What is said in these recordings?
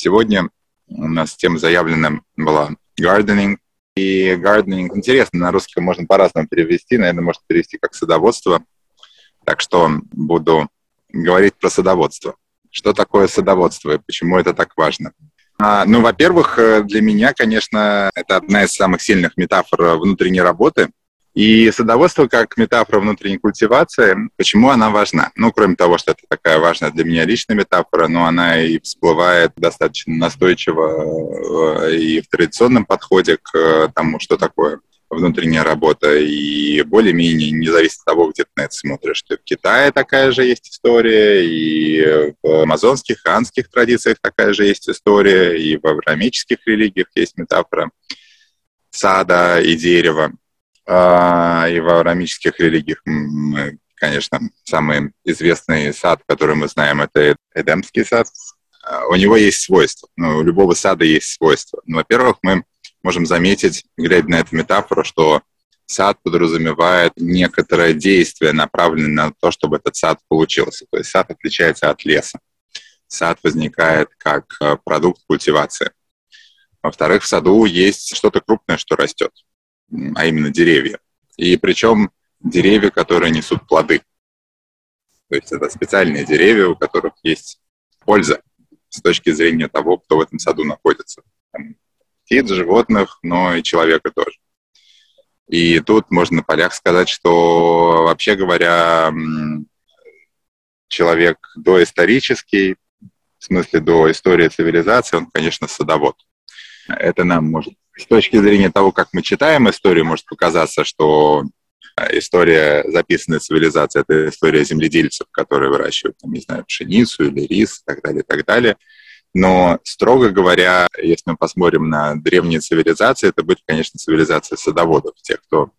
Сегодня у нас тема заявлена была gardening. И gardening интересно, на русский можно по-разному перевести, наверное, можно перевести как садоводство. Так что буду говорить про садоводство. Что такое садоводство и почему это так важно? А, ну, во-первых, э, для меня, конечно, это одна из самых сильных метафор внутренней работы. И садоводство как метафора внутренней культивации, почему она важна? Ну, кроме того, что это такая важная для меня личная метафора, но она и всплывает достаточно настойчиво э, и в традиционном подходе к э, тому, что такое внутренняя работа, и более-менее не зависит от того, где ты на это смотришь. И в Китае такая же есть история, и в амазонских, ханских традициях такая же есть история, и в авраамических религиях есть метафора сада и дерева. А, и в авраамических религиях мы, конечно, самый известный сад, который мы знаем, это Эдемский сад. А, у него есть свойства. Ну, у любого сада есть свойства. Ну, во-первых, мы можем заметить, глядя на эту метафору, что сад подразумевает некоторое действие, направленное на то, чтобы этот сад получился. То есть сад отличается от леса. Сад возникает как э, продукт культивации. Во-вторых, в саду есть что-то крупное, что растет а именно деревья. И причем деревья, которые несут плоды. То есть это специальные деревья, у которых есть польза с точки зрения того, кто в этом саду находится. Там, птиц, животных, но и человека тоже. И тут можно на полях сказать, что, вообще говоря, человек доисторический, в смысле до истории цивилизации, он, конечно, садовод. Это нам может с точки зрения того, как мы читаем историю, может показаться, что история записанная цивилизация — это история земледельцев, которые выращивают, там, не знаю, пшеницу или рис и так далее, и так далее. Но, строго говоря, если мы посмотрим на древние цивилизации, это будет, конечно, цивилизация садоводов, тех, кто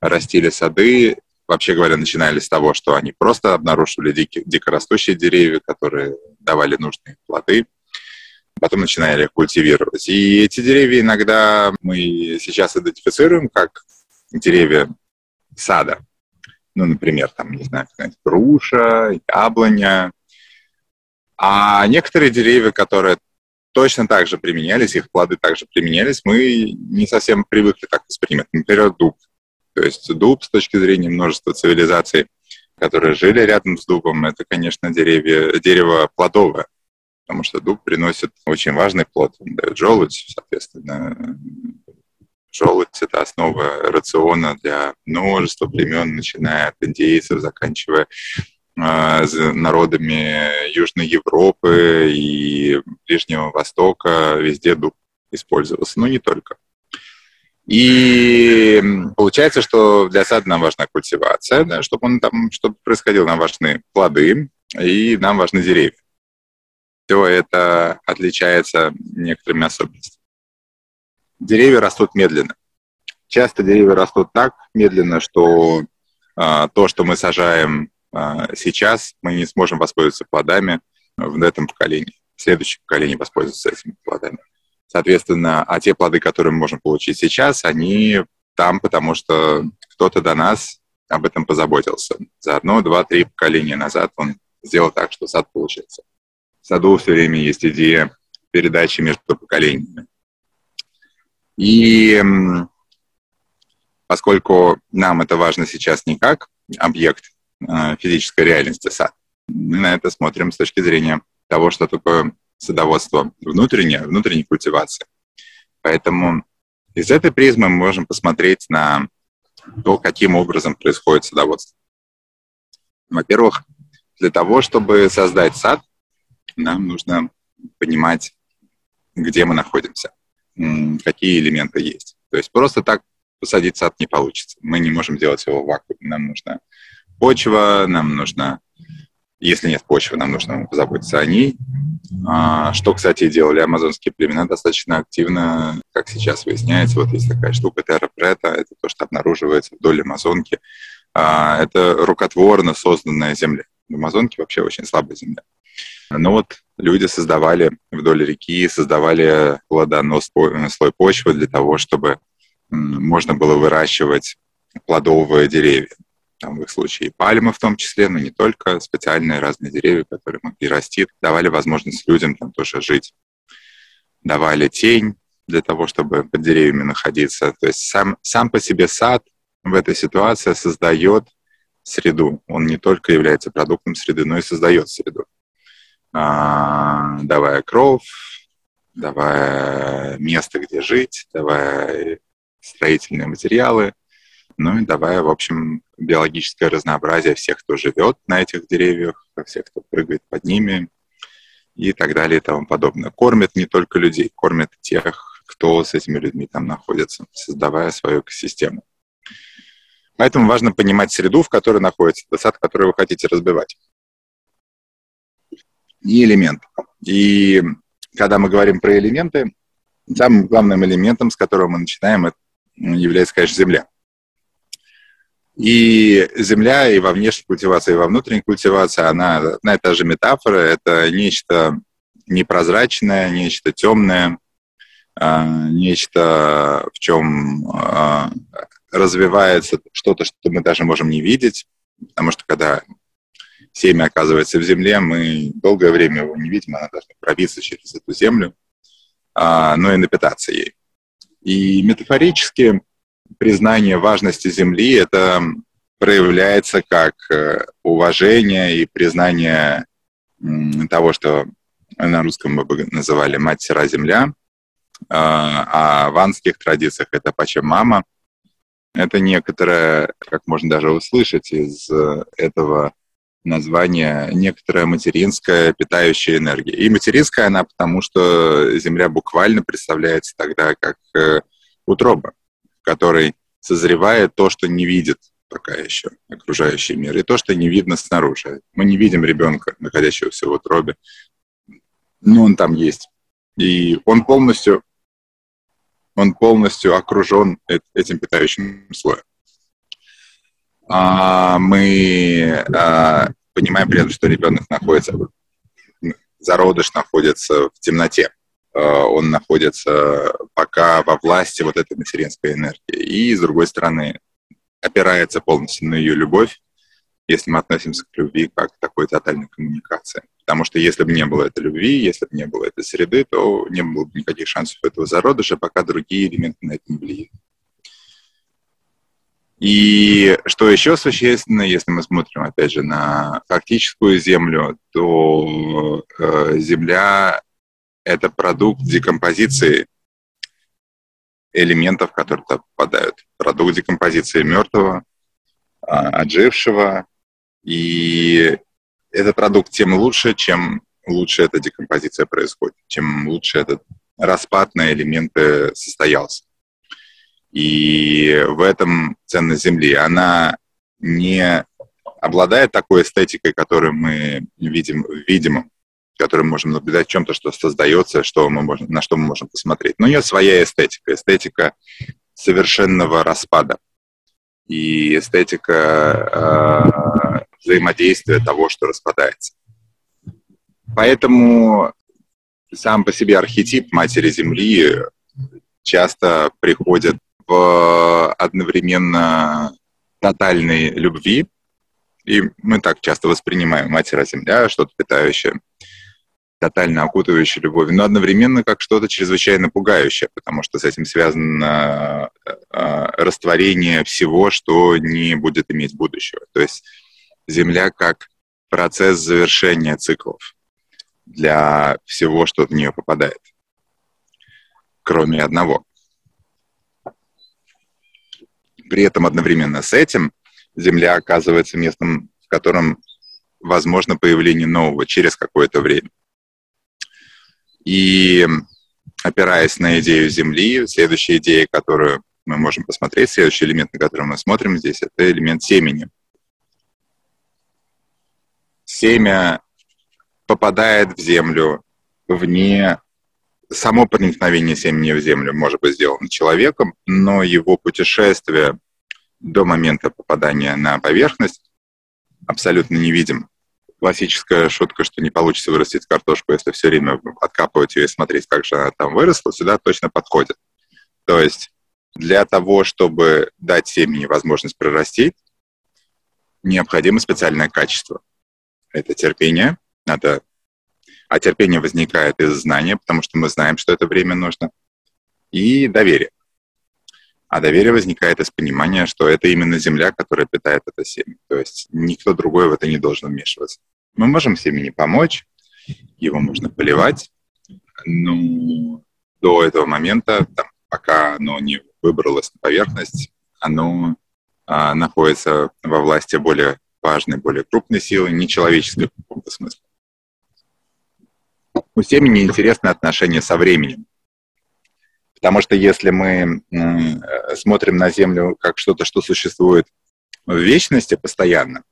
растили сады, вообще говоря, начинали с того, что они просто обнаруживали дикие, дикорастущие деревья, которые давали нужные плоды, потом начинали их культивировать. И эти деревья иногда мы сейчас идентифицируем как деревья сада. Ну, например, там, не знаю, груша, яблоня. А некоторые деревья, которые точно так же применялись, их плоды также применялись, мы не совсем привыкли так воспринимать. Например, дуб. То есть дуб с точки зрения множества цивилизаций, которые жили рядом с дубом, это, конечно, деревья, дерево плодовое потому что дуб приносит очень важный плод, он дает желудь, соответственно, желудь – это основа рациона для множества племен, начиная от индейцев, заканчивая э, народами Южной Европы и Ближнего Востока, везде дуб использовался, но не только. И получается, что для сада нам важна культивация, да, чтобы он там, чтобы происходило, нам важны плоды и нам важны деревья все это отличается некоторыми особенностями. Деревья растут медленно. Часто деревья растут так медленно, что э, то, что мы сажаем э, сейчас, мы не сможем воспользоваться плодами в этом поколении. В следующем поколении воспользоваться этими плодами. Соответственно, а те плоды, которые мы можем получить сейчас, они там, потому что кто-то до нас об этом позаботился. За одно, два, три поколения назад он сделал так, что сад получился саду все время есть идея передачи между поколениями. И поскольку нам это важно сейчас не как объект э, физической реальности сад, мы на это смотрим с точки зрения того, что такое садоводство внутреннее, внутренней культивации. Поэтому из этой призмы мы можем посмотреть на то, каким образом происходит садоводство. Во-первых, для того, чтобы создать сад, нам нужно понимать, где мы находимся, какие элементы есть. То есть просто так посадить сад не получится. Мы не можем делать его в вакууме. Нам нужна почва, нам нужно, если нет почвы, нам нужно позаботиться о ней. А, что, кстати, делали амазонские племена достаточно активно, как сейчас выясняется. Вот есть такая штука терра прета, это то, что обнаруживается вдоль Амазонки. А, это рукотворно созданная земля. В Амазонке вообще очень слабая земля. Но вот люди создавали вдоль реки, создавали плодоносный слой почвы для того, чтобы можно было выращивать плодовые деревья. Там в их случае пальмы в том числе, но не только, специальные разные деревья, которые могли расти, давали возможность людям там тоже жить. давали тень для того, чтобы под деревьями находиться. То есть сам, сам по себе сад в этой ситуации создает среду. Он не только является продуктом среды, но и создает среду. А, давая кров, давая место, где жить, давая строительные материалы, ну и давая, в общем, биологическое разнообразие всех, кто живет на этих деревьях, всех, кто прыгает под ними и так далее и тому подобное. Кормят не только людей, кормят тех, кто с этими людьми там находится, создавая свою экосистему. Поэтому важно понимать среду, в которой находится этот сад, который вы хотите разбивать. И элемент. И когда мы говорим про элементы, самым главным элементом, с которого мы начинаем, это является, конечно, земля. И земля и во внешней культивации, и во внутренней культивации, она одна и та же метафора, это нечто непрозрачное, нечто темное, а, нечто, в чем а, развивается что-то, что мы даже можем не видеть, потому что когда семя оказывается в земле, мы долгое время его не видим, она должна пробиться через эту землю, а, но и напитаться ей. И метафорически признание важности Земли — это проявляется как э, уважение и признание того, что на русском мы бы называли «мать сера земля», а, а в анских традициях это «пача мама». Это некоторое, как можно даже услышать из э, этого названия, некоторая материнская питающая энергия. И материнская она потому, что Земля буквально представляется тогда как э, утроба, в которой созревает то, что не видит пока еще окружающий мир, и то, что не видно снаружи. Мы не видим ребенка, находящегося в утробе, но он там есть. И он полностью, он полностью окружен этим питающим слоем. А мы а, понимаем при этом, что ребенок находится, зародыш находится в темноте. А, он находится пока во власти вот этой материнской энергии. И, с другой стороны, опирается полностью на ее любовь, если мы относимся к любви как к такой тотальной коммуникации. Потому что если бы не было этой любви, если бы не было этой среды, то не было бы никаких шансов этого зародыша, пока другие элементы на это не влияют. И что еще существенно, если мы смотрим, опять же, на фактическую Землю, то э, Земля — это продукт декомпозиции элементов, которые туда попадают. Продукт декомпозиции мертвого, э, отжившего. И этот продукт тем лучше, чем лучше эта декомпозиция происходит, чем лучше этот распад на элементы состоялся. И в этом ценность Земли. Она не обладает такой эстетикой, которую мы видим в видимом, которую мы можем наблюдать в чем-то, что создается, что мы можем, на что мы можем посмотреть. Но у нее своя эстетика, эстетика совершенного распада и эстетика э, взаимодействия того, что распадается. Поэтому сам по себе архетип Матери Земли часто приходит в одновременно тотальной любви, и мы так часто воспринимаем Мать Земля, что-то питающее, тотально окутывающее любовью, но одновременно как что-то чрезвычайно пугающее, потому что с этим связано э, растворение всего, что не будет иметь будущего. То есть Земля как процесс завершения циклов для всего, что в нее попадает, кроме одного. При этом одновременно с этим Земля оказывается местом, в котором возможно появление нового через какое-то время. И опираясь на идею Земли, следующая идея, которую мы можем посмотреть, следующий элемент, на который мы смотрим здесь, это элемент семени. Семя попадает в землю вне само проникновение семени в землю может быть сделано человеком, но его путешествие до момента попадания на поверхность абсолютно невидим. Классическая шутка, что не получится вырастить картошку, если все время откапывать ее и смотреть, как же она там выросла, сюда точно подходит. То есть для того, чтобы дать семени возможность прорастить, необходимо специальное качество. Это терпение, надо А терпение возникает из знания, потому что мы знаем, что это время нужно. И доверие. А доверие возникает из понимания, что это именно земля, которая питает это семя. То есть никто другой в это не должен вмешиваться. Мы можем семени помочь, его можно поливать, но до этого момента, там, пока оно не выбралось на поверхность, оно а, находится во власти более важной, более крупной силы, нечеловеческой в каком-то смысле. У семени интересное отношение со временем. Потому что если мы смотрим на Землю как что-то, что существует в вечности постоянно,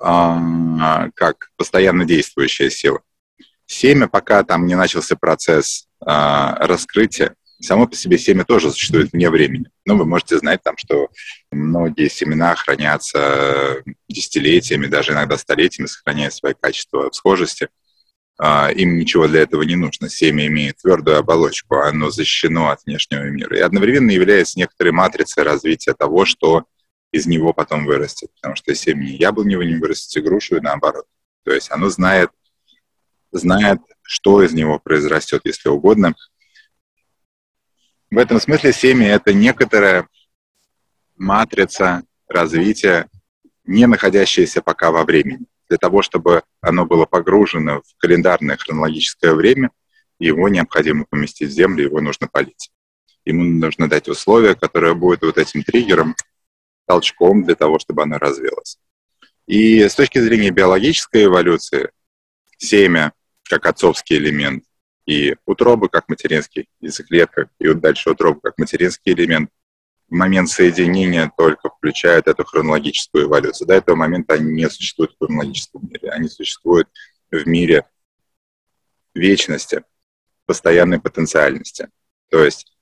э, как постоянно действующая сила, семя, пока там не начался процесс э, раскрытия, само по себе семя тоже существует вне времени. Но ну, вы можете знать там, что многие семена хранятся десятилетиями, даже иногда столетиями, сохраняя свои качества схожести – а, им ничего для этого не нужно. Семя имеет твердую оболочку, оно защищено от внешнего мира. И одновременно является некоторой матрицей развития того, что из него потом вырастет. Потому что семя яблоневого не вырастет, и грушу, и наоборот. То есть оно знает, знает, что из него произрастет, если угодно. В этом смысле семя — это некоторая матрица развития, не находящаяся пока во времени для того, чтобы оно было погружено в календарное хронологическое время, его необходимо поместить в землю, его нужно полить. Ему нужно дать условия, которые будут вот этим триггером, толчком для того, чтобы оно развилось. И с точки зрения биологической эволюции, семя как отцовский элемент и утробы как материнский, яйцеклетка, и вот дальше утроба как материнский элемент момент соединения только включают эту хронологическую эволюцию. До этого момента они не существуют в хронологическом мире. Они существуют в мире вечности, постоянной потенциальности. То есть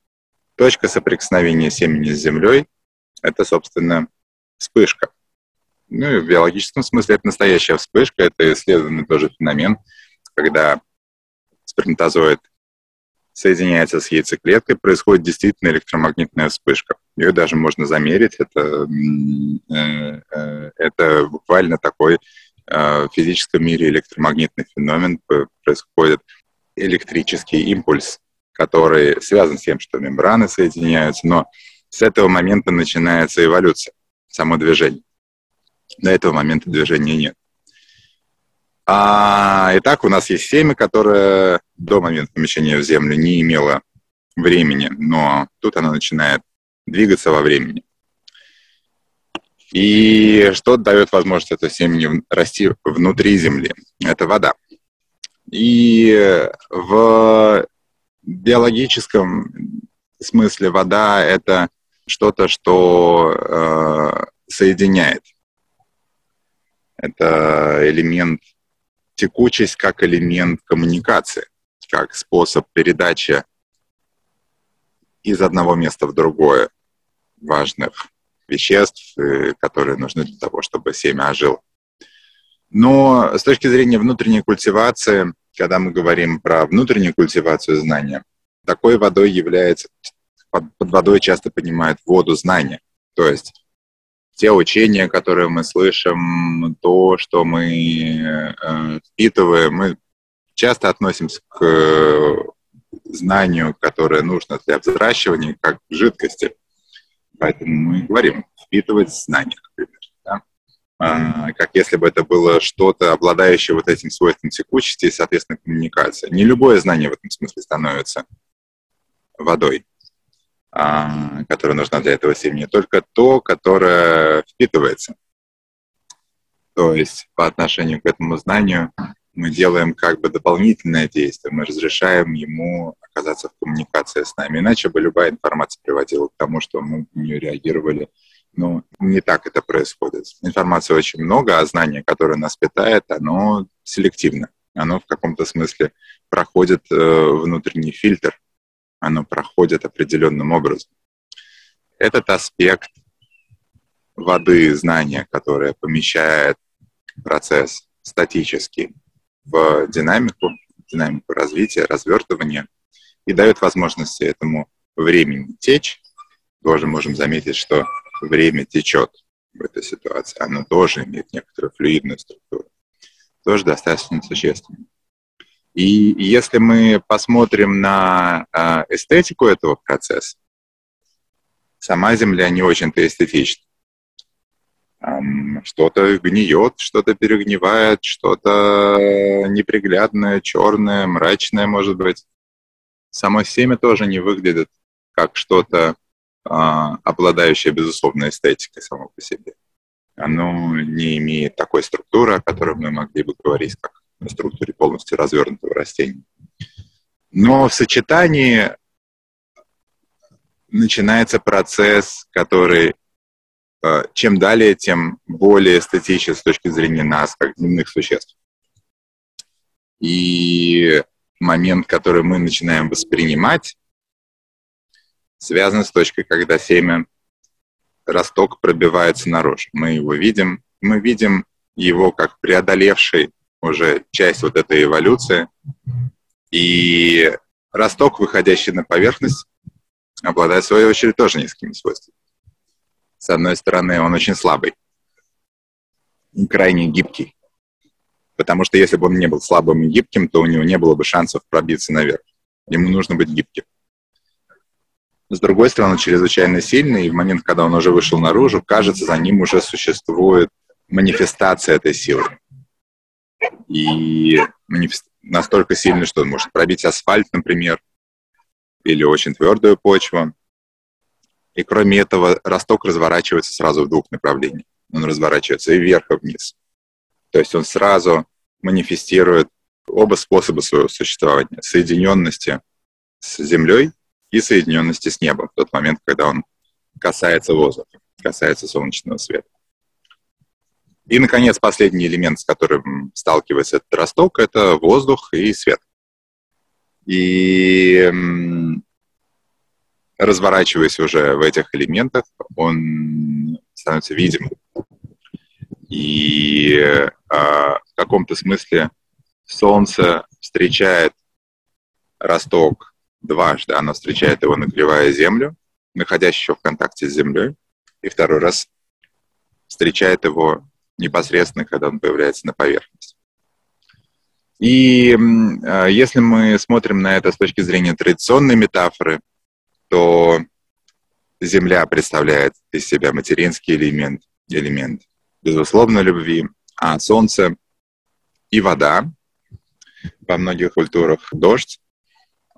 точка соприкосновения семени с Землей — это, собственно, вспышка. Ну и в биологическом смысле это настоящая вспышка, это исследованный тоже феномен, когда сперматозоид соединяется с яйцеклеткой, происходит действительно электромагнитная вспышка. Ее даже можно замерить. Это, э, э, это буквально такой э, в физическом мире электромагнитный феномен. Происходит электрический импульс, который связан с тем, что мембраны соединяются, но с этого момента начинается эволюция, само движение. До этого момента движения нет. А, итак, у нас есть семя, которое до момента помещения в землю не имело времени, но тут оно начинает двигаться во времени. И что дает возможность это семени расти внутри Земли? Это вода. И в биологическом смысле вода — это что-то, что э, соединяет. Это элемент текучесть как элемент коммуникации, как способ передачи из одного места в другое важных веществ, э, которые нужны для того, чтобы семя ожило. Но с точки зрения внутренней культивации, когда мы говорим про внутреннюю культивацию знания, такой водой является, под, под водой часто понимают воду знания. То есть те учения, которые мы слышим, то, что мы э, впитываем, мы часто относимся к э, знанию, которое нужно для взращивания, как к жидкости. Поэтому мы говорим впитывать знания, например. Да? А, как если бы это было что-то, обладающее вот этим свойством текучести и, соответственно, коммуникации. Не любое знание в этом смысле становится водой. А, которая нужна для этого семени, только то, которое впитывается. То есть по отношению к этому знанию мы делаем как бы дополнительное действие, мы разрешаем ему оказаться в коммуникации с нами. Иначе бы любая информация приводила к тому, что мы нее реагировали. Но не так это происходит. Информации очень много, а знание, которое нас питает, оно селективно. Оно в каком-то смысле проходит э, внутренний фильтр оно проходит определенным образом. Этот аспект воды знания, которое помещает процесс статический в динамику, динамику развития, развертывания и дает возможности этому времени течь. Тоже можем заметить, что время течет в этой ситуации. Оно тоже имеет некоторую флюидную структуру. Тоже достаточно существенно. И если мы посмотрим на э, эстетику этого процесса, сама Земля не очень-то эстетична. Что-то гниет, что-то перегнивает, что-то неприглядное, черное, мрачное, может быть. Само семя тоже не выглядит как что-то, а, обладающее безусловной эстетикой само по себе. Оно не имеет такой структуры, о которой мы могли бы говорить, как структуре полностью развернутого растения. Но в сочетании начинается процесс, который э, чем далее, тем более эстетичен с точки зрения нас, как земных существ. И момент, который мы начинаем воспринимать, связан с точкой, когда семя, росток пробивается наружу. Мы его видим, мы видим его как преодолевший уже часть вот этой эволюции. И росток, выходящий на поверхность, обладает, в свою очередь, тоже низкими свойствами. С одной стороны, он очень слабый, крайне гибкий. Потому что если бы он не был слабым и гибким, то у него не было бы шансов пробиться наверх. Ему нужно быть гибким. С другой стороны, он чрезвычайно сильный, и в момент, когда он уже вышел наружу, кажется, за ним уже существует манифестация этой силы. И настолько сильный, что он может пробить асфальт, например, или очень твердую почву. И кроме этого, росток разворачивается сразу в двух направлениях. Он разворачивается и вверх, и вниз. То есть он сразу манифестирует оба способа своего существования. Соединенности с Землей и соединенности с небом в тот момент, когда он касается воздуха, касается солнечного света. И, наконец, последний элемент, с которым сталкивается этот росток, это воздух и свет. И разворачиваясь уже в этих элементах, он становится видимым. И э, в каком-то смысле Солнце встречает росток дважды. Оно встречает его, нагревая Землю, находясь еще в контакте с Землей, и второй раз встречает его непосредственно, когда он появляется на поверхности. И э, если мы смотрим на это с точки зрения традиционной метафоры, то Земля представляет из себя материнский элемент, элемент безусловно любви, а Солнце и вода, во многих культурах дождь,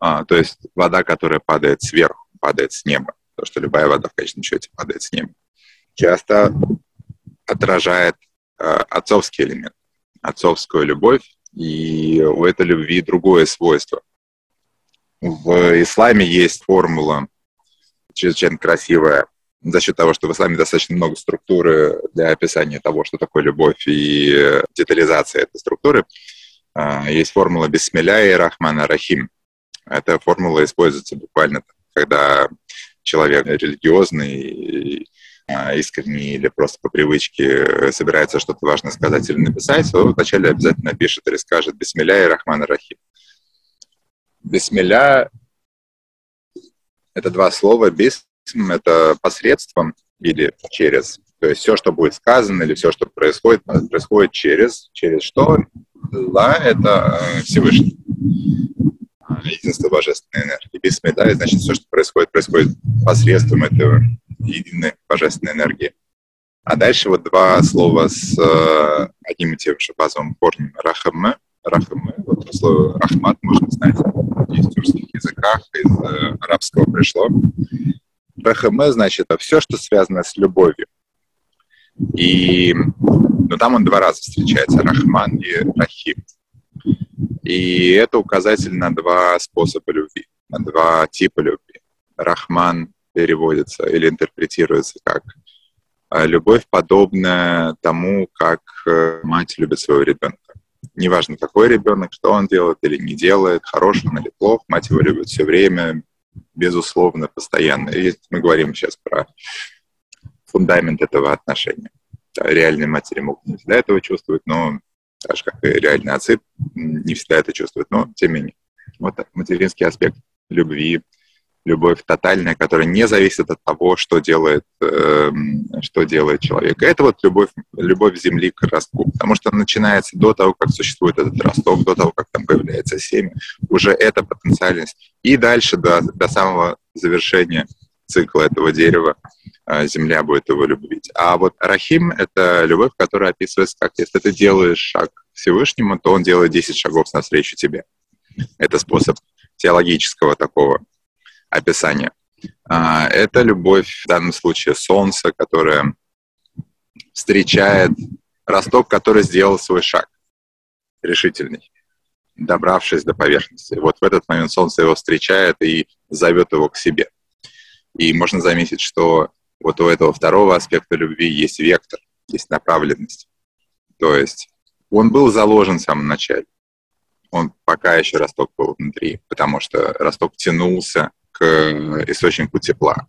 а, то есть вода, которая падает сверху, падает с неба, потому что любая вода в конечном счете падает с неба, часто отражает а, отцовский элемент, отцовскую любовь, и у этой любви другое свойство. В исламе есть формула чрезвычайно красивая за счет того, что в исламе достаточно много структуры для описания того, что такое любовь и детализация этой структуры. А, есть формула «Бисмилля и Рахмана Рахим». Эта формула используется буквально, когда человек религиозный, а, искренний или просто по привычке собирается что-то важное сказать или написать, то вначале обязательно пишет или скажет «Бисмилля и Рахман Рахим». «Бисмилля» — это два слова. «Бисм» — это посредством или через. То есть все, что будет сказано или все, что происходит, происходит через. Через что? Ла — это э, Всевышний. Единство божественной энергии. Бисмилля, значит, все, что происходит, происходит посредством этого единой божественной энергии. А дальше вот два слова с э, одним и тем же базовым корнем рахаме. Рахаме, вот слово рахмат можно знать, в тюркских языках, из э, арабского пришло. Рахаме значит все, что связано с любовью. И но там он два раза встречается, Рахман и Рахим. И это указатель на два способа любви, на два типа любви. Рахман переводится или интерпретируется как э, любовь, подобная тому, как э, мать любит своего ребенка. Неважно, какой ребенок, что он делает или не делает, хороший он или плох, мать его любит все время, безусловно, постоянно. И мы говорим сейчас про фундамент этого отношения. реальные матери могут не всегда этого чувствовать, но так же, как и реальные отцы, не всегда это чувствуют, но тем не менее. Вот материнский аспект любви любовь тотальная, которая не зависит от того, что делает, э, что делает человек. это вот любовь, любовь Земли к ростку, потому что начинается до того, как существует этот росток, до того, как там появляется семя, уже эта потенциальность. И дальше до, до самого завершения цикла этого дерева э, Земля будет его любить. А вот Рахим — это любовь, которая описывается как, если ты делаешь шаг Всевышнему, то он делает 10 шагов навстречу тебе. Это способ теологического такого описание. А, это любовь, в данном случае, солнца, которое встречает росток, который сделал свой шаг решительный, добравшись до поверхности. Вот в этот момент солнце его встречает и зовет его к себе. И можно заметить, что вот у этого второго аспекта любви есть вектор, есть направленность. То есть он был заложен в самом начале. Он пока еще росток был внутри, потому что росток тянулся к э, источнику тепла.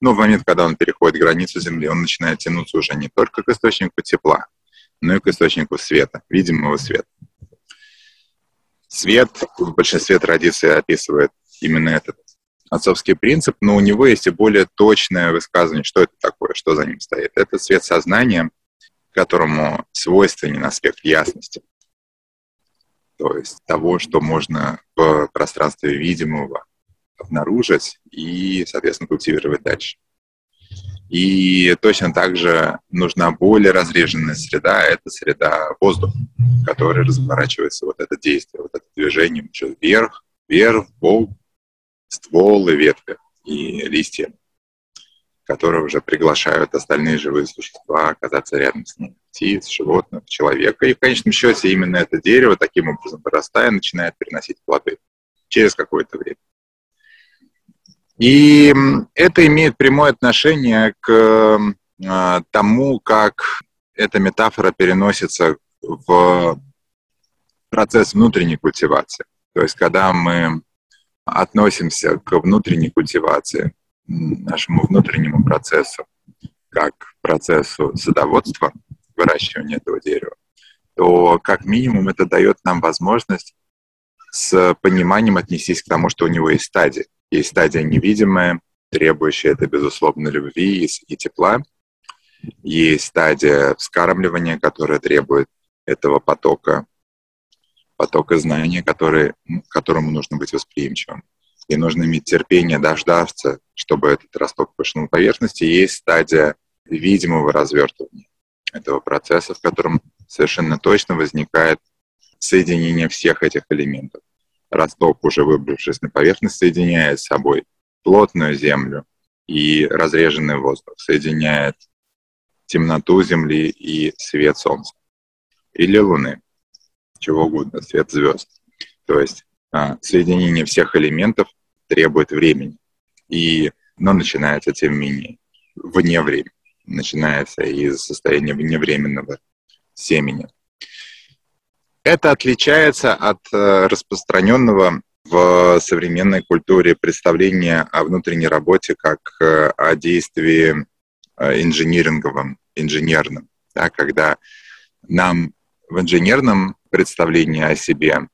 Но в момент, когда он переходит границу Земли, он начинает тянуться уже не только к источнику тепла, но и к источнику света, видимого света. Свет в большинстве традиций описывает именно этот отцовский принцип, но у него есть и более точное высказывание, что это такое, что за ним стоит. Это свет сознания, которому свойственен аспект ясности. То есть того, что можно в пространстве видимого обнаружить и, соответственно, культивировать дальше. И точно так же нужна более разреженная среда, это среда воздуха, которая разворачивается вот это действие, вот это движение вверх, вверх, бок, стволы, ветви и листья, которые уже приглашают остальные живые существа оказаться рядом с ними. Птиц, животных, человека. И в конечном счете именно это дерево, таким образом вырастая, начинает приносить плоды через какое-то время. И это имеет прямое отношение к а, тому, как эта метафора переносится в процесс внутренней культивации. То есть, когда мы относимся к внутренней культивации, нашему внутреннему процессу, как процессу садоводства, выращивания этого дерева, то как минимум это дает нам возможность с пониманием отнестись к тому, что у него есть стадии. Есть стадия невидимая, требующая это, безусловно, любви и, тепла. Есть стадия вскармливания, которая требует этого потока, потока знания, который, которому нужно быть восприимчивым. И нужно иметь терпение дождаться, чтобы этот росток пошел на поверхности. Есть стадия видимого развертывания этого процесса, в котором совершенно точно возникает соединение всех этих элементов росток, уже выбравшись на поверхность, соединяет с собой плотную землю и разреженный воздух, соединяет темноту Земли и свет Солнца. Или Луны, чего угодно, свет звезд. То есть а, соединение всех элементов требует времени. И, но начинается, тем не менее, вне времени. Начинается из состояния вневременного семени. Это отличается от э, распространенного в современной культуре представления о внутренней работе как э, о действии э, инжиниринговом, инженерном, да, когда нам в инженерном представлении о себе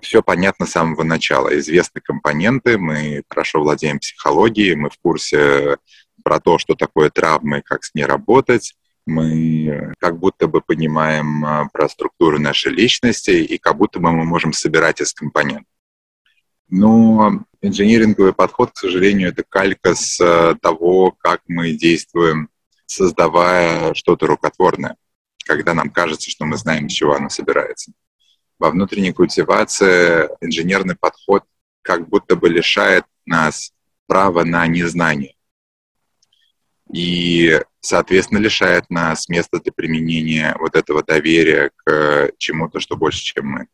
все понятно с самого начала. Известны компоненты, мы хорошо владеем психологией, мы в курсе про то, что такое травмы, как с ней работать, мы как будто бы понимаем а, про структуру нашей личности и как будто бы мы можем собирать из компонентов. Но инженеринговый подход, к сожалению, это калька с а, того, как мы действуем, создавая что-то рукотворное, когда нам кажется, что мы знаем, из чего оно собирается. Во внутренней культивации инженерный подход как будто бы лишает нас права на незнание и, соответственно, лишает нас места для применения вот этого доверия к чему-то, что больше, чем мы.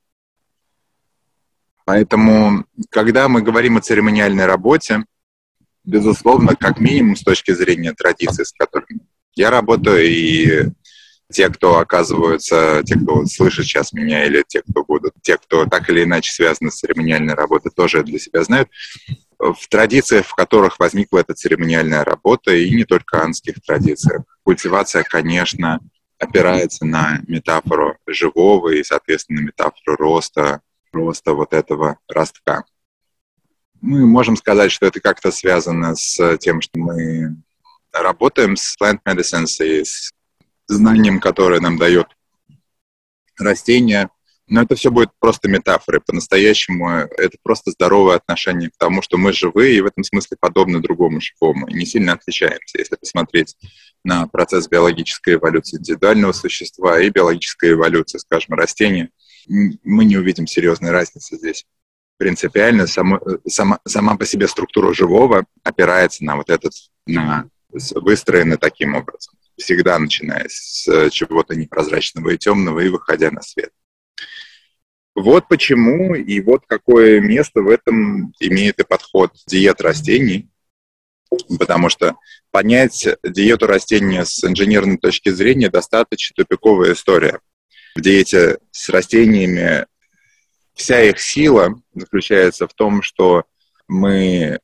Поэтому, когда мы говорим о церемониальной работе, безусловно, как минимум с точки зрения традиций, с которыми я работаю, и те, кто оказываются, те, кто слышит сейчас меня, или те, кто будут, те, кто так или иначе связаны с церемониальной работой, тоже для себя знают, в традициях, в которых возникла эта церемониальная работа, и не только анских традициях. Культивация, конечно, опирается на метафору живого и, соответственно, метафору роста, роста вот этого ростка. Мы можем сказать, что это как-то связано с тем, что мы работаем с plant medicines и с знанием, которое нам дает растение. Но это все будет просто метафорой. По-настоящему это просто здоровое отношение к тому, что мы живые и в этом смысле подобны другому живому. И не сильно отличаемся. Если посмотреть на процесс биологической эволюции индивидуального существа и биологической эволюции, скажем, растения, мы не увидим серьезной разницы здесь. Принципиально само, сама, сама по себе структура живого опирается на вот этот, на выстроены таким образом, всегда начиная с чего-то непрозрачного и темного и выходя на свет. Вот почему и вот какое место в этом имеет и подход диет растений, потому что понять диету растения с инженерной точки зрения достаточно тупиковая история. В диете с растениями вся их сила заключается в том, что мы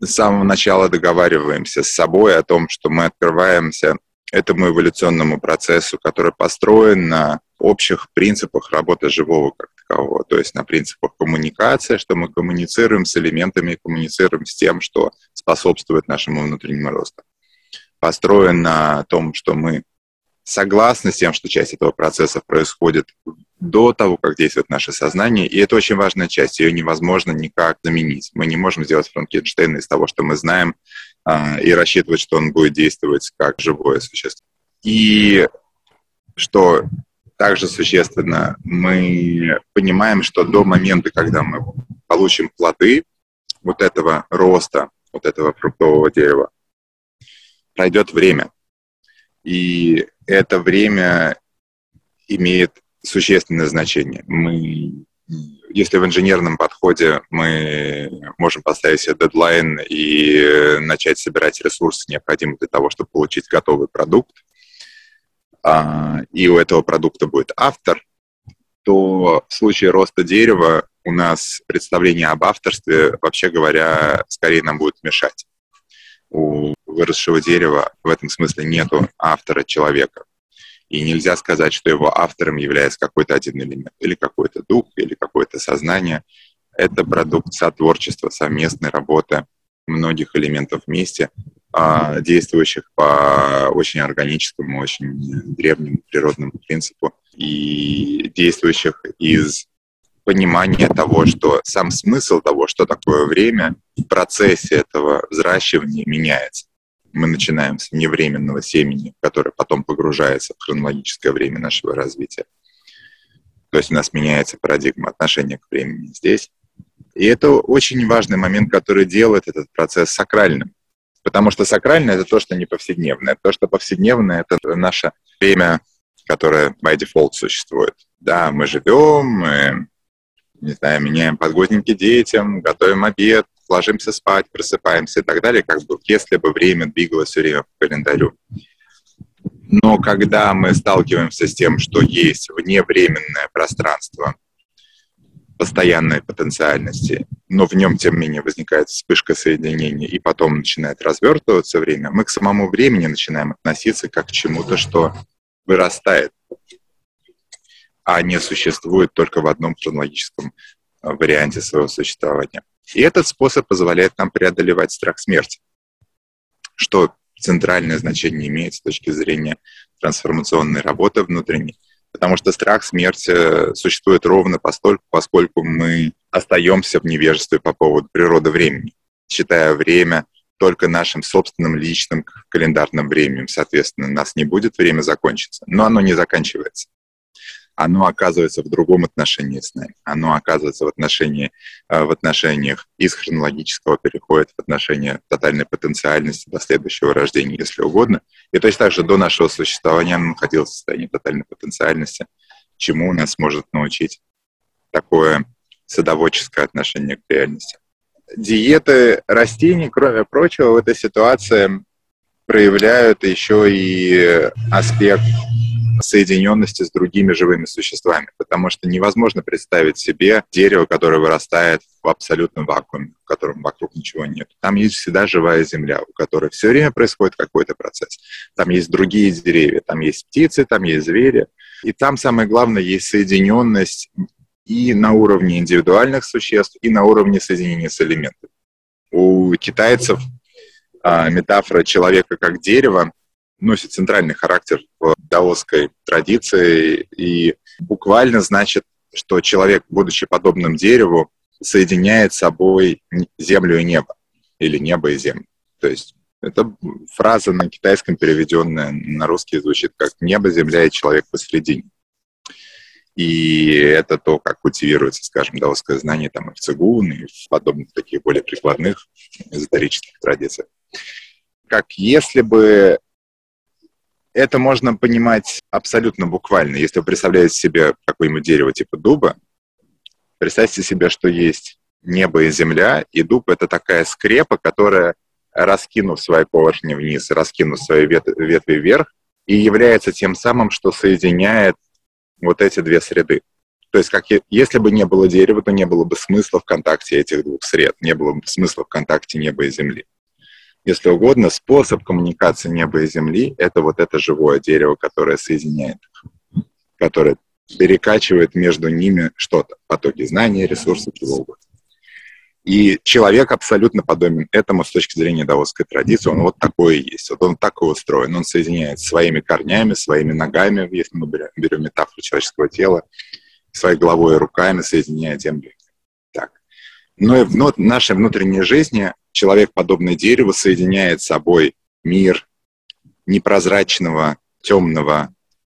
с самого начала договариваемся с собой о том, что мы открываемся этому эволюционному процессу, который построен на общих принципах работы живого как такового, то есть на принципах коммуникации, что мы коммуницируем с элементами, коммуницируем с тем, что способствует нашему внутреннему росту. Построен на том, что мы согласны с тем, что часть этого процесса происходит до того, как действует наше сознание, и это очень важная часть, ее невозможно никак заменить. Мы не можем сделать Франкенштейна из того, что мы знаем, и рассчитывать, что он будет действовать как живое существо. И что также существенно, мы понимаем, что до момента, когда мы получим плоды вот этого роста, вот этого фруктового дерева, пройдет время. И это время имеет существенное значение. Мы, если в инженерном подходе мы можем поставить себе дедлайн и начать собирать ресурсы, необходимые для того, чтобы получить готовый продукт, а, и у этого продукта будет автор, то в случае роста дерева у нас представление об авторстве, вообще говоря, скорее нам будет мешать у выросшего дерева в этом смысле нету автора человека. И нельзя сказать, что его автором является какой-то один элемент, или какой-то дух, или какое-то сознание. Это продукт сотворчества, совместной работы многих элементов вместе, а, действующих по очень органическому, очень древнему природному принципу и действующих из понимание того, что сам смысл того, что такое время, в процессе этого взращивания меняется. Мы начинаем с невременного семени, которое потом погружается в хронологическое время нашего развития. То есть у нас меняется парадигма отношения к времени здесь. И это очень важный момент, который делает этот процесс сакральным. Потому что сакральное — это то, что не повседневное. То, что повседневное — это наше время, которое by default существует. Да, мы живем, мы не знаю, меняем подгузники детям, готовим обед, ложимся спать, просыпаемся и так далее, как бы если бы время двигалось все время по календарю. Но когда мы сталкиваемся с тем, что есть вневременное пространство постоянной потенциальности, но в нем, тем не менее, возникает вспышка соединения, и потом начинает развертываться время, мы к самому времени начинаем относиться как к чему-то, что вырастает а не существует только в одном хронологическом э, варианте своего существования. И этот способ позволяет нам преодолевать страх смерти, что центральное значение имеет с точки зрения трансформационной работы внутренней, потому что страх смерти существует ровно постольку, поскольку мы остаемся в невежестве по поводу природы времени, считая время только нашим собственным личным календарным временем. Соответственно, у нас не будет время закончиться, но оно не заканчивается оно оказывается в другом отношении с нами. Оно оказывается в, отношении, э, в отношениях из хронологического переходит в отношения тотальной потенциальности до следующего рождения, если угодно. И то есть также до нашего существования оно находилось в состоянии тотальной потенциальности, чему нас может научить такое садоводческое отношение к реальности. Диеты растений, кроме прочего, в этой ситуации проявляют еще и аспект соединенности с другими живыми существами, потому что невозможно представить себе дерево, которое вырастает в абсолютном вакууме, в котором вокруг ничего нет. Там есть всегда живая земля, у которой все время происходит какой-то процесс. Там есть другие деревья, там есть птицы, там есть звери. И там самое главное есть соединенность и на уровне индивидуальных существ, и на уровне соединения с элементами. У китайцев а, метафора человека как дерева носит центральный характер в даосской традиции и буквально значит, что человек, будучи подобным дереву, соединяет собой землю и небо или небо и землю. То есть эта фраза на китайском переведенная на русский звучит как «небо, земля и человек посередине». И это то, как культивируется, скажем, даосское знание там, и в цигун, и в подобных таких более прикладных эзотерических традициях. Как если бы это можно понимать абсолютно буквально. Если вы представляете себе какое-нибудь дерево типа дуба, представьте себе, что есть небо и земля, и дуб — это такая скрепа, которая, раскинув свои поршни вниз, раскинув свои ветви вверх, и является тем самым, что соединяет вот эти две среды. То есть, как если бы не было дерева, то не было бы смысла в контакте этих двух сред, не было бы смысла в контакте неба и земли. Если угодно, способ коммуникации неба и земли — это вот это живое дерево, которое соединяет их, которое перекачивает между ними что-то, потоки знаний, ресурсов, чего угодно. И человек абсолютно подобен этому с точки зрения даосской традиции. Он вот такой и есть. Вот он так и устроен. Он соединяет своими корнями, своими ногами, если мы берем, метафору человеческого тела, своей головой и руками соединяет землю. Так. Но и в нашей внутренней жизни человек, подобный дереву, соединяет с собой мир непрозрачного, темного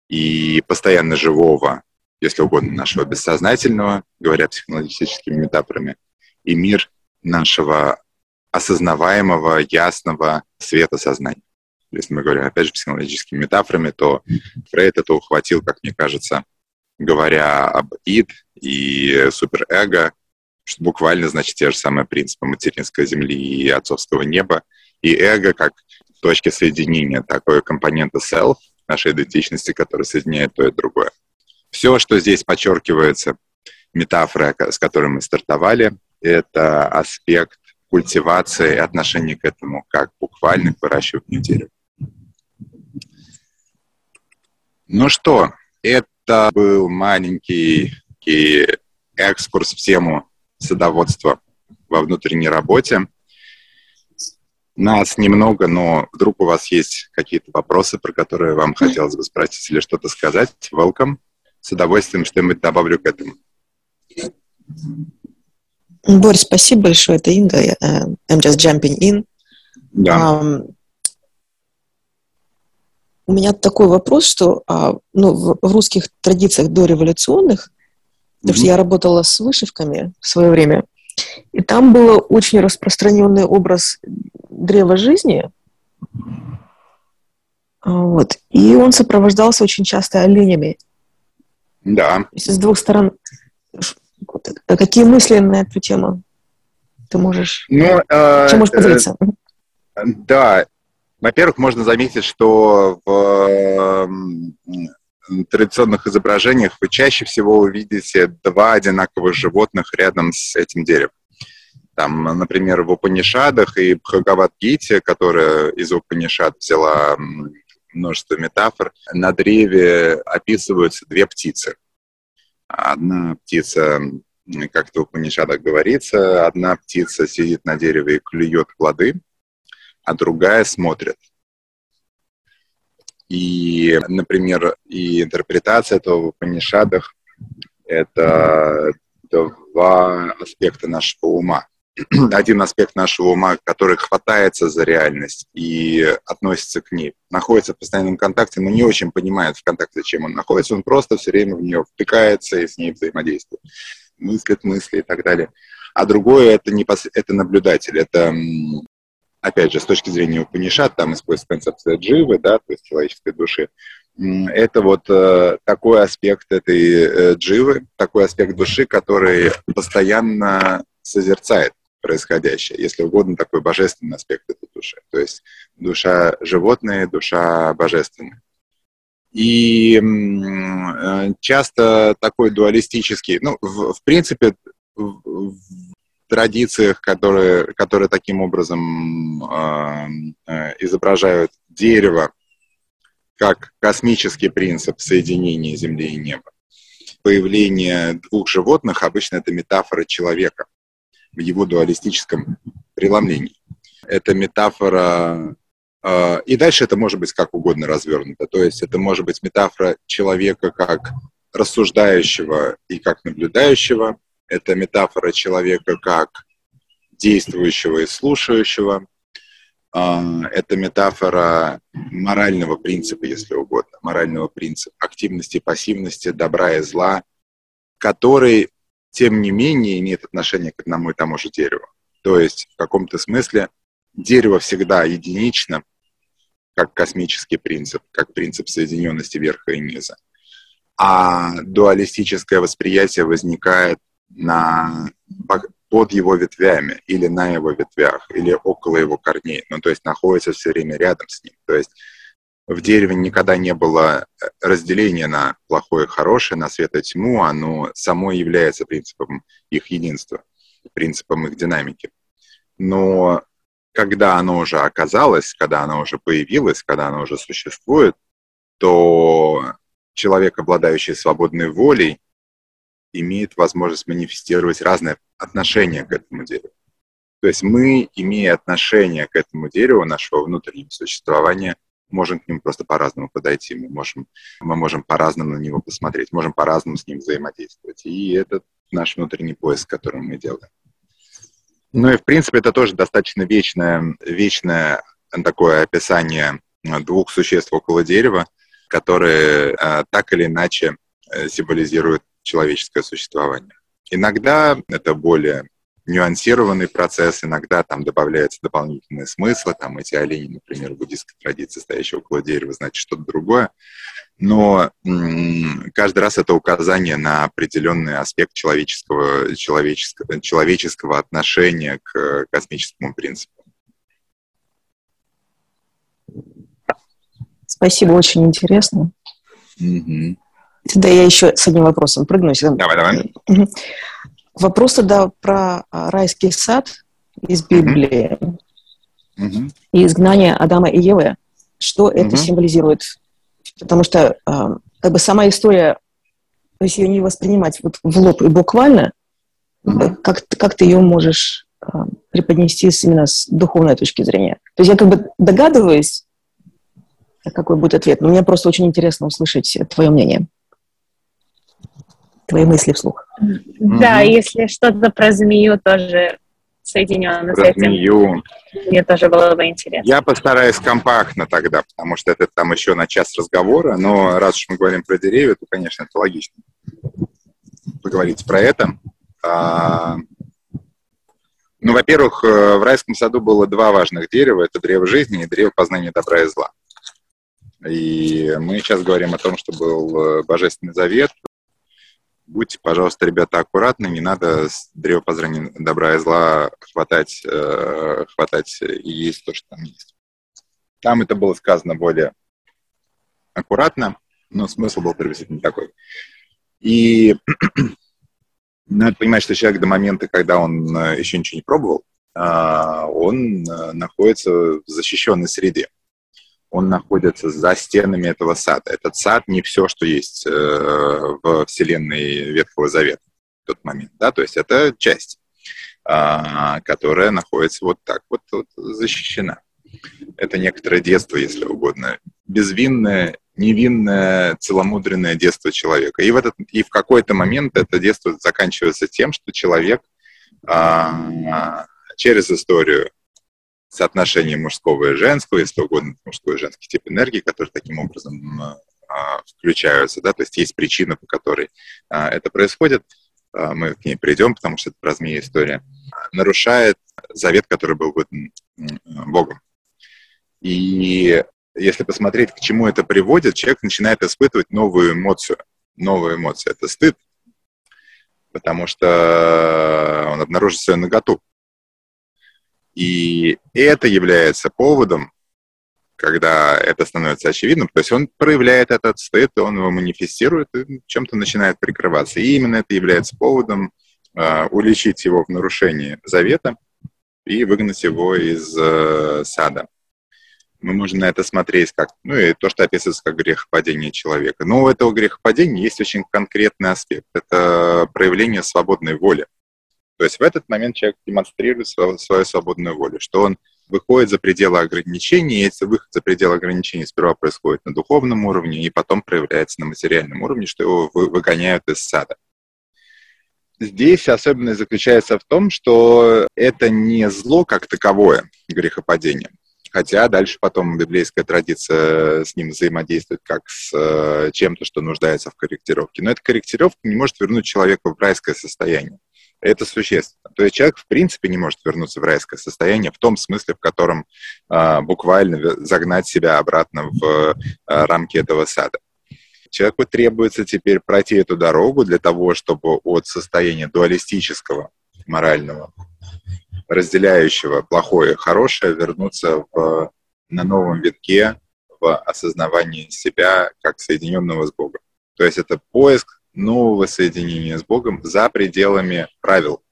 и постоянно живого, если угодно, нашего бессознательного, говоря психологическими метафорами, и мир нашего осознаваемого, ясного света сознания. Если мы говорим, опять же, психологическими метафорами, то Фрейд это ухватил, как мне кажется, говоря об ид и суперэго, что буквально значит те же самые принципы материнской земли и отцовского неба, и эго как точки соединения такой компонента self, нашей идентичности, который соединяет то и другое. Все, что здесь подчеркивается, метафора, с которой мы стартовали, это аспект культивации и отношения к этому как буквально к выращиванию дерева. Ну что, это был маленький экскурс в тему садоводства во внутренней работе. Нас немного, но вдруг у вас есть какие-то вопросы, про которые вам хотелось бы спросить или что-то сказать, welcome. С удовольствием что-нибудь добавлю к этому. Борис, спасибо большое. Это Инга. Э, I'm just jumping in. Да. Um, у меня такой вопрос, что uh, ну, в русских традициях дореволюционных, mm-hmm. потому что я работала с вышивками в свое время, и там был очень распространенный образ древа жизни. Вот. И он сопровождался очень часто оленями. Да. Есть с двух сторон Какие мысли на эту тему ты можешь, ну, э, чем можешь поделиться? Э, да, во-первых, можно заметить, что в традиционных изображениях вы чаще всего увидите два одинаковых животных рядом с этим деревом. Там, например, в Упанишадах и Бхагавадгите, которая из Упанишад взяла множество метафор, на древе описываются две птицы. Одна птица, как то в Панишадах говорится, одна птица сидит на дереве и клюет плоды, а другая смотрит. И, например, и интерпретация этого в Панишадах — это два аспекта нашего ума. Один аспект нашего ума, который хватается за реальность и относится к ней, находится в постоянном контакте, но не очень понимает в контакте, чем он находится, он просто все время в нее втыкается и с ней взаимодействует, мыслит мысли и так далее. А другое это, не пос... это наблюдатель, это, опять же, с точки зрения Упанишат, там используется концепция дживы, да, то есть человеческой души, это вот э, такой аспект этой э, дживы, такой аспект души, который постоянно созерцает происходящее, если угодно, такой божественный аспект этой души. То есть душа животная, душа божественная. И э, часто такой дуалистический, ну, в, в принципе, в, традициях, которые, которые таким образом э, э, изображают дерево как космический принцип соединения Земли и неба. Появление двух животных обычно это метафора человека в его дуалистическом преломлений. Это метафора э, и дальше это может быть как угодно развернуто. То есть это может быть метафора человека как рассуждающего и как наблюдающего. Это метафора человека как действующего и слушающего. А, это метафора морального принципа, если угодно, морального принципа активности пассивности, добра и зла, который, тем не менее, имеет отношение к одному и тому же дереву. То есть, в каком-то смысле, дерево всегда единично, как космический принцип, как принцип соединенности верха и низа. А дуалистическое восприятие возникает на, под его ветвями или на его ветвях, или около его корней. Ну, то есть находится все время рядом с ним. То есть в дереве никогда не было э, разделения на плохое и хорошее, на свет и тьму, оно само является принципом их единства, принципом их динамики. Но когда оно уже оказалось, когда оно уже появилось, когда оно уже существует, то человек, обладающий свободной волей, имеет возможность манифестировать разные отношения к этому дереву. То есть мы, имея отношение к этому дереву, нашего внутреннего существования, можем к нему просто по-разному подойти, мы можем, мы можем по-разному на него посмотреть, можем по-разному с ним взаимодействовать. И это наш внутренний поиск, который мы делаем. Ну и, в принципе, это тоже достаточно вечное, вечное такое описание двух существ около дерева, которые э, так или иначе э, символизируют человеческое существование. Иногда это более нюансированный процесс, иногда там добавляются дополнительные смыслы, там эти олени, например, в буддийской традиции, стоящие около дерева, значит что-то другое. Но каждый раз это указание на определенный аспект человеческого, человеческого, человеческого отношения к космическому принципу. Спасибо, очень интересно. Угу. Тогда я еще с одним вопросом прыгну. Давай, давай. Вопрос тогда про а, райский сад из Библии угу. и изгнание Адама и Евы. Что угу. это символизирует? Потому что а, как бы сама история, то есть ее не воспринимать вот в лоб и буквально, угу. как, как ты ее можешь а, преподнести именно с духовной точки зрения. То есть я как бы догадываюсь, какой будет ответ, но мне просто очень интересно услышать твое мнение твои мысли вслух. Да, mm-hmm. если что-то про змею тоже соединено про с этим. Змею. Мне тоже было бы интересно. Я постараюсь компактно тогда, потому что это там еще на час разговора, но раз уж мы говорим про деревья, то, конечно, это логично поговорить про это. А, ну, во-первых, э, в райском саду было два важных дерева. Это древо жизни и древо познания добра и зла. И мы сейчас говорим о том, что был э, Божественный Завет, будьте, пожалуйста, ребята, аккуратны, не надо с древопозрания добра и зла хватать, э, хватать и есть то, что там есть. Там это было сказано более аккуратно, но смысл был приблизительно такой. И надо понимать, что человек до момента, когда он э, еще ничего не пробовал, э, он э, находится в защищенной среде он находится за стенами этого сада. Этот сад не все, что есть э, в вселенной Ветхого Завета в тот момент, да, то есть это часть, э, которая находится вот так вот, вот защищена. Это некоторое детство, если угодно, безвинное, невинное, целомудренное детство человека. И в, этот, и в какой-то момент это детство заканчивается тем, что человек э, через историю соотношение мужского и женского, если угодно, мужской и женский тип энергии, которые таким образом а, включаются, да, то есть есть причина, по которой а, это происходит, а, мы к ней придем, потому что это про змея история, нарушает завет, который был выдан Богом. И если посмотреть, к чему это приводит, человек начинает испытывать новую эмоцию. Новую эмоцию. Это стыд, потому что он обнаружит свою наготу. И это является поводом, когда это становится очевидным, то есть он проявляет этот стыд, он его манифестирует и чем-то начинает прикрываться. И именно это является поводом э, уличить его в нарушении завета и выгнать его из э, сада. Мы можем на это смотреть как, ну и то, что описывается как грехопадение человека. Но у этого грехопадения есть очень конкретный аспект. Это проявление свободной воли. То есть в этот момент человек демонстрирует свою, свою свободную волю, что он выходит за пределы ограничений, и если выход за пределы ограничений сперва происходит на духовном уровне, и потом проявляется на материальном уровне, что его выгоняют из сада. Здесь особенность заключается в том, что это не зло как таковое, грехопадение, хотя дальше потом библейская традиция с ним взаимодействует как с э, чем-то, что нуждается в корректировке. Но эта корректировка не может вернуть человека в райское состояние. Это существенно. То есть человек, в принципе, не может вернуться в райское состояние в том смысле, в котором э, буквально загнать себя обратно в э, рамки этого сада. Человеку требуется теперь пройти эту дорогу для того, чтобы от состояния дуалистического, морального, разделяющего плохое и хорошее, вернуться в, на новом витке в осознавании себя как соединенного с Богом. То есть это поиск нового соединения с Богом за пределами правил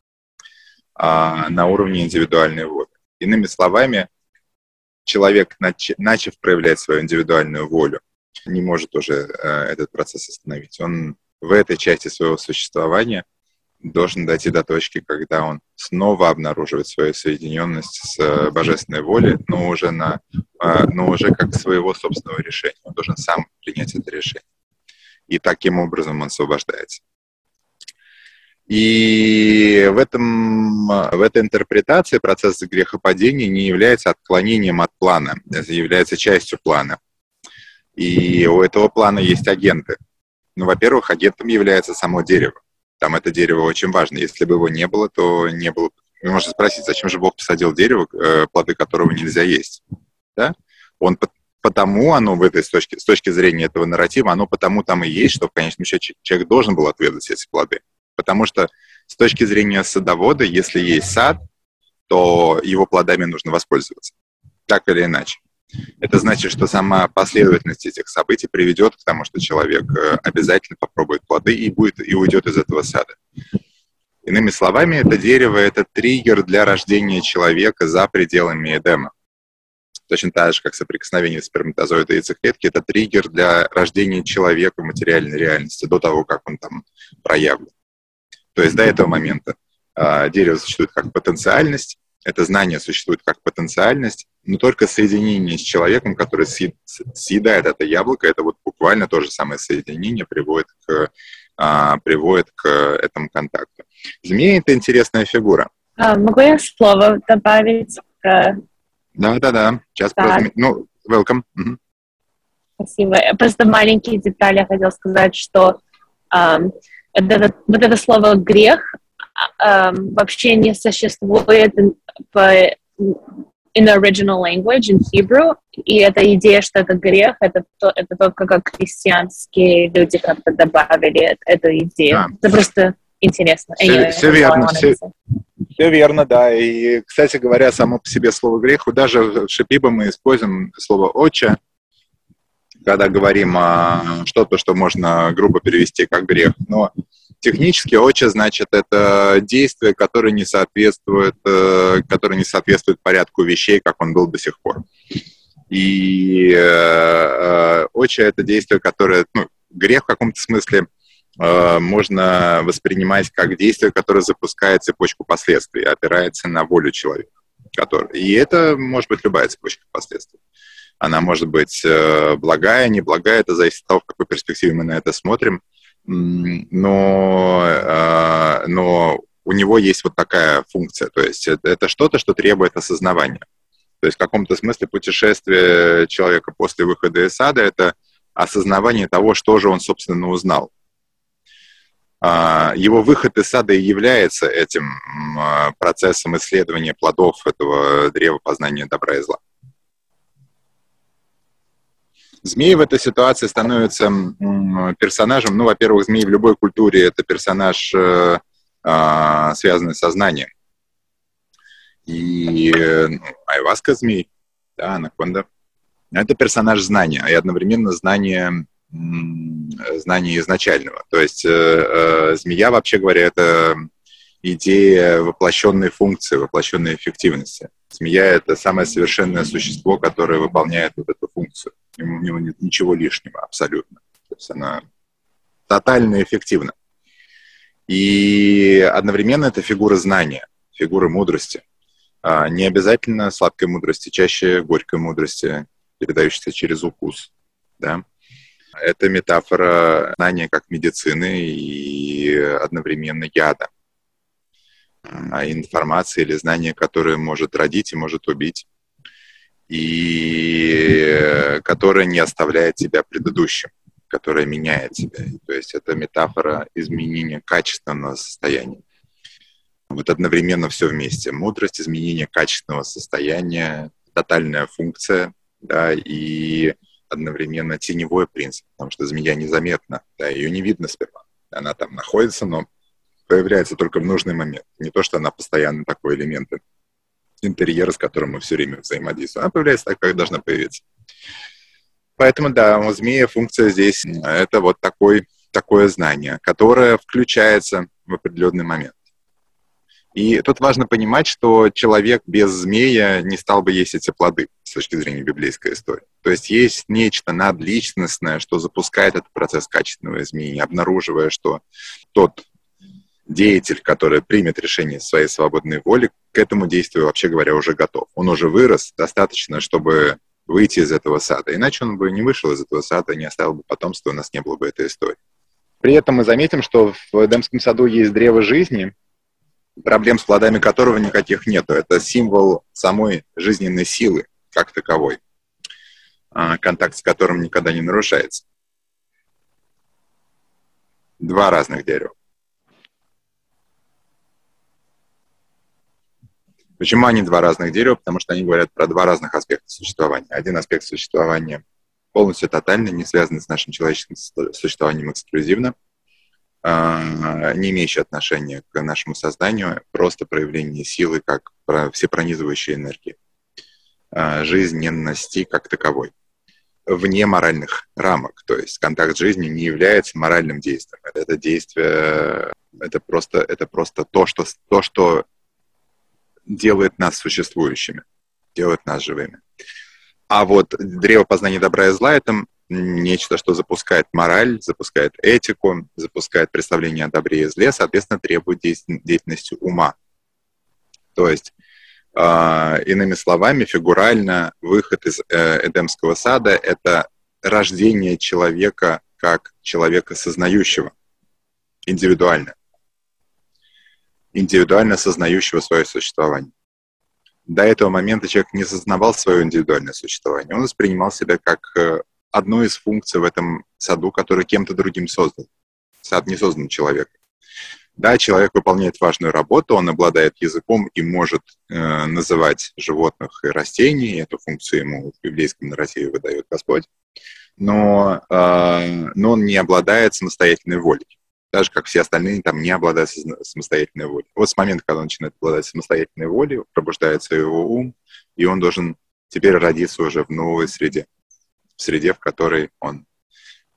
а, на уровне индивидуальной воли. Иными словами, человек, начав проявлять свою индивидуальную волю, не может уже э, этот процесс остановить. Он в этой части своего существования должен дойти до точки, когда он снова обнаруживает свою соединенность с э, божественной волей, но уже, на, э, но уже как своего собственного решения. Он должен сам принять это решение. И таким образом он освобождается. И в, этом, в этой интерпретации процесс грехопадения не является отклонением от плана, это является частью плана. И у этого плана есть агенты. Ну, во-первых, агентом является само дерево. Там это дерево очень важно. Если бы его не было, то не было. Вы можете спросить, зачем же Бог посадил дерево, э, плоды которого нельзя есть? Да? Он потому оно в этой с точки, с точки зрения этого нарратива, оно потому там и есть, что в конечном счете человек должен был отведать эти плоды. Потому что с точки зрения садовода, если есть сад, то его плодами нужно воспользоваться. Так или иначе. Это значит, что сама последовательность этих событий приведет к тому, что человек э, обязательно попробует плоды и, будет, и уйдет из этого сада. Иными словами, это дерево — это триггер для рождения человека за пределами Эдема. Точно так же, как соприкосновение сперматозоида и яйцеклетки, это триггер для рождения человека в материальной реальности до того, как он там проявлен. То есть до этого момента э, дерево существует как потенциальность, это знание существует как потенциальность, но только соединение с человеком, который съедает это яблоко, это вот буквально то же самое соединение приводит к, а, приводит к этому контакту. Змея — это интересная фигура. А, могу я слово добавить? Про... Да-да-да, сейчас так. про зме... Ну, welcome. Угу. Спасибо. Просто маленькие детали я хотела сказать, что um, это, вот это слово «грех» um, вообще не существует в in original language, in Hebrew, и эта идея, что это грех, это, то, это только как христианские люди как-то добавили эту идею. А. Это просто интересно. Все, все верно, все, все верно, да. И, кстати говоря, само по себе слово грех, даже в Шипиба мы используем слово «отче», когда говорим о что-то, что можно грубо перевести как грех. Но Технически отче, значит, это действие, которое не соответствует, э, которое не соответствует порядку вещей, как он был до сих пор. И э, э отче это действие, которое, ну, грех в каком-то смысле э, можно воспринимать как действие, которое запускает цепочку последствий, опирается на волю человека. Который... И это может быть любая цепочка последствий. Она может быть э, благая, неблагая, это зависит от того, в какой перспективе мы на это смотрим но, а, но у него есть вот такая функция, то есть это, это что-то, что требует осознавания. То есть в каком-то смысле путешествие человека после выхода из сада — это осознавание того, что же он, собственно, узнал. А, его выход из сада и является этим а, процессом исследования плодов этого древа познания добра и зла. Змей в этой ситуации становится персонажем, ну, во-первых, змей в любой культуре это персонаж, э, а, связанный с сознанием. И ну, айваска змей, да, анаконда. Это персонаж знания, и одновременно знание, знание изначального. То есть э, э, змея, вообще говоря, это идея воплощенной функции, воплощенной эффективности. Змея — это самое совершенное существо, которое выполняет вот эту функцию у него нет ничего лишнего абсолютно. То есть она тотально эффективна. И одновременно это фигура знания, фигура мудрости. А, не обязательно сладкой мудрости, чаще горькой мудрости, передающейся через укус. Да? Это метафора знания как медицины и одновременно яда. А информации или знания, которое может родить и может убить, и которое не оставляет тебя предыдущим, которое меняет тебя. То есть это метафора изменения качественного состояния. Вот одновременно все вместе. Мудрость, изменение качественного состояния, тотальная функция, да, и одновременно теневой принцип, потому что змея незаметна, да, ее не видно сперва. Она там находится, но появляется только в нужный момент. Не то, что она постоянно такой элемент интерьера, с которым мы все время взаимодействуем. Она появляется так, как должна появиться. Поэтому, да, у змея функция здесь — это вот такой, такое знание, которое включается в определенный момент. И тут важно понимать, что человек без змея не стал бы есть эти плоды с точки зрения библейской истории. То есть есть нечто надличностное, что запускает этот процесс качественного изменения, обнаруживая, что тот деятель, который примет решение своей свободной воли, к этому действию, вообще говоря, уже готов. Он уже вырос достаточно, чтобы выйти из этого сада. Иначе он бы не вышел из этого сада, не оставил бы потомства, у нас не было бы этой истории. При этом мы заметим, что в Эдемском саду есть древо жизни, проблем с плодами которого никаких нету. Это символ самой жизненной силы как таковой, а, контакт с которым никогда не нарушается. Два разных дерева. Почему они два разных дерева? Потому что они говорят про два разных аспекта существования. Один аспект существования полностью тотальный, не связанный с нашим человеческим существованием эксклюзивно – не имеющие отношения к нашему созданию, просто проявление силы как всепронизывающей энергии, а, жизненности как таковой, вне моральных рамок. То есть контакт с жизнью не является моральным действием. Это действие, это просто, это просто то, что, то, что делает нас существующими, делает нас живыми. А вот древо познания добра и зла — это нечто, что запускает мораль, запускает этику, запускает представление о добре и зле, соответственно, требует деятельности ума. То есть, э, иными словами, фигурально, выход из э, Эдемского сада — это рождение человека как человека сознающего, индивидуально, индивидуально сознающего свое существование. До этого момента человек не сознавал свое индивидуальное существование. Он воспринимал себя как э, одной из функций в этом саду, который кем-то другим создан. Сад не создан человеком. Да, человек выполняет важную работу, он обладает языком и может э, называть животных и растений, эту функцию ему в библейском нарративе выдает Господь, но, э, но он не обладает самостоятельной волей, даже как все остальные там не обладают самостоятельной волей. Вот с момента, когда он начинает обладать самостоятельной волей, пробуждается его ум, и он должен теперь родиться уже в новой среде в среде, в которой он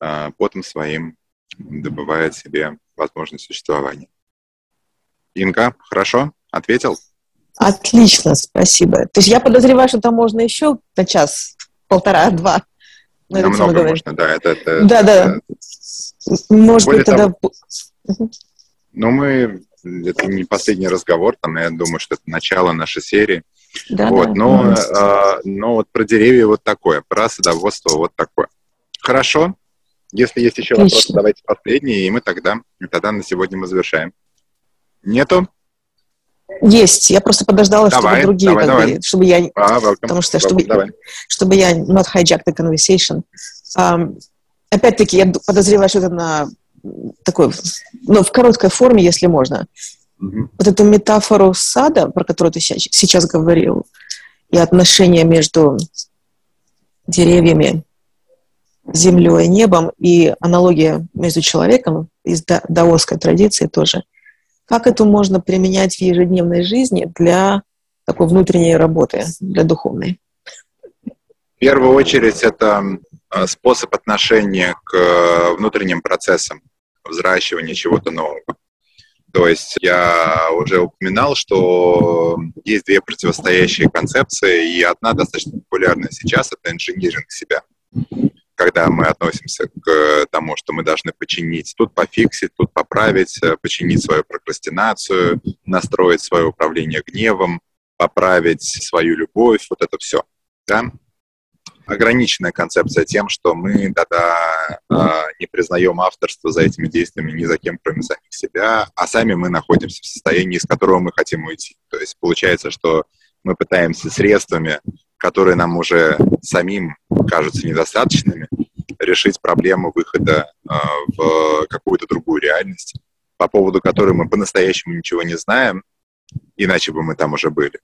э, потом своим добывает себе возможность существования. Инка, хорошо? Ответил? Отлично, спасибо. То есть я подозреваю, что там можно еще на час, полтора, два. Намного можно, да. Это, это, да, да. Может быть, тогда... Того, ну, мы... Это не последний разговор, там, я думаю, что это начало нашей серии. Да, вот, да. Но, э, но вот про деревья вот такое, про садоводство вот такое. Хорошо. Если есть еще Отлично. вопросы, давайте последние, и мы тогда, и тогда на сегодня мы завершаем. Нету? Есть. Я просто подождала, давай, чтобы другие, давай, давай. Бы, чтобы я, а, потому что чтобы, давай. чтобы я not hijack the conversation. Um, опять-таки, я подозреваю, что это на такой, ну, в короткой форме, если можно. Вот эту метафору сада, про которую ты сейчас говорил, и отношения между деревьями, землей и небом, и аналогия между человеком из даосской традиции тоже. Как это можно применять в ежедневной жизни для такой внутренней работы, для духовной? В первую очередь это а, способ отношения к э, внутренним процессам взращивания чего-то нового. То есть я уже упоминал, что есть две противостоящие концепции, и одна достаточно популярная сейчас — это инжиниринг себя. когда мы относимся к тому, что мы должны починить, тут пофиксить, тут поправить, э, починить свою прокрастинацию, настроить свое управление гневом, поправить свою любовь, вот это все. Да? Ограниченная концепция тем, что мы тогда э, не признаем авторство за этими действиями ни за кем, кроме самих себя, а сами мы находимся в состоянии, из которого мы хотим уйти. То есть получается, что мы пытаемся средствами, которые нам уже самим кажутся недостаточными, решить проблему выхода э, в какую-то другую реальность, по поводу которой мы по-настоящему ничего не знаем, иначе бы мы там уже были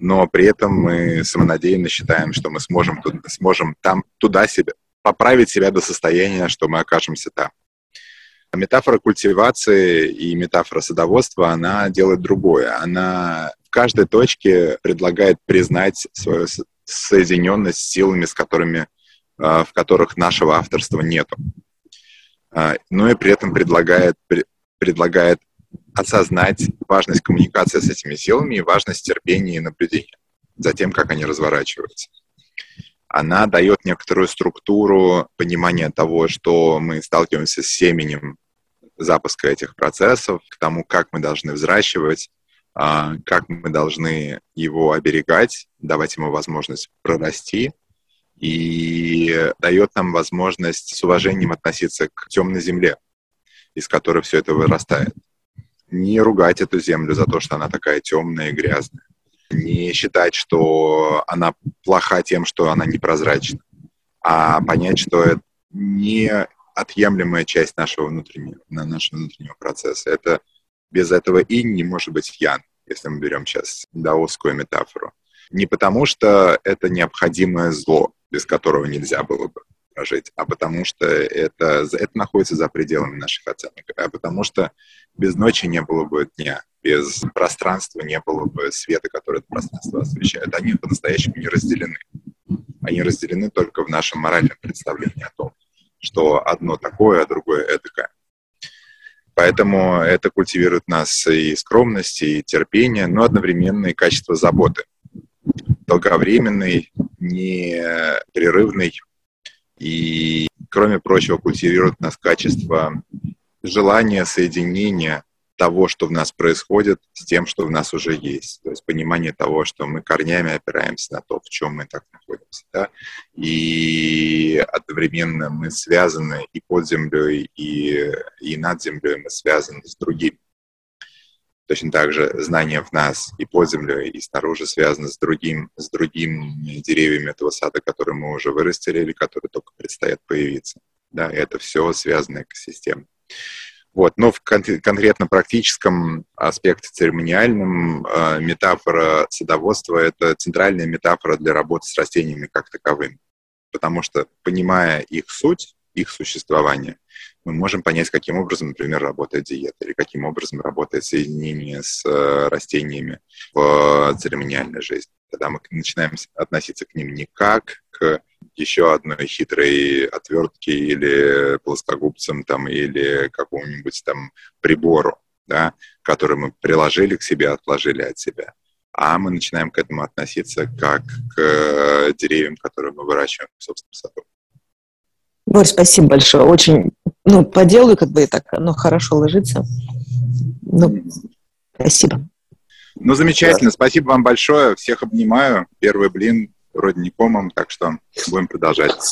но при этом мы самонадеянно считаем, что мы сможем, сможем там туда себя, поправить себя до состояния, что мы окажемся там. Метафора культивации и метафора садоводства, она делает другое. Она в каждой точке предлагает признать свою соединенность с силами, с которыми, а, в которых нашего авторства нету. А, но и при этом предлагает, предлагает осознать важность коммуникации с этими силами и важность терпения и наблюдения за тем, как они разворачиваются. Она дает некоторую структуру понимания того, что мы сталкиваемся с семенем запуска этих процессов, к тому, как мы должны взращивать, а, как мы должны его оберегать, давать ему возможность прорасти, и дает нам возможность с уважением относиться к темной земле, из которой все это вырастает не ругать эту землю за то, что она такая темная и грязная, не считать, что она плоха тем, что она непрозрачна, а понять, что это не отъемлемая часть нашего внутреннего, нашего внутреннего процесса. Это без этого и не может быть ян, если мы берем сейчас даосскую метафору. Не потому, что это необходимое зло, без которого нельзя было бы прожить, а потому что это, это находится за пределами наших оценок, а потому что без ночи не было бы дня, без пространства не было бы света, который это пространство освещает. Они по-настоящему не разделены. Они разделены только в нашем моральном представлении о том, что одно такое, а другое этакое. Поэтому это культивирует нас и скромность, и терпение, но одновременно и качество заботы. Долговременный, непрерывный и, кроме прочего, культивирует нас качество желания соединения того, что в нас происходит, с тем, что в нас уже есть. То есть понимание того, что мы корнями опираемся на то, в чем мы так находимся. Да? И одновременно мы связаны и под землей, и, и над землей мы связаны с другими. Точно так же знание в нас и под землей, и снаружи связано с другим, с другими деревьями этого сада, которые мы уже вырастили или которые только предстоят появиться. Да, это все связанная экосистема. Вот. Но в кон- конкретно практическом аспекте церемониальном э, метафора садоводства — это центральная метафора для работы с растениями как таковыми. Потому что, понимая их суть, их существование, мы можем понять, каким образом, например, работает диета, или каким образом работает соединение с э, растениями в церемониальной жизни. Когда мы начинаем относиться к ним не как к еще одной хитрой отвертке или плоскогубцам там, или какому-нибудь там прибору, да, который мы приложили к себе, отложили от себя. А мы начинаем к этому относиться как к э, деревьям, которые мы выращиваем в собственном саду. Борь, спасибо большое. Очень, ну, по делу как бы так, оно хорошо ложится. Ну, спасибо. Ну, замечательно. Спасибо вам большое. Всех обнимаю. Первый блин вроде не комом, так что будем продолжать.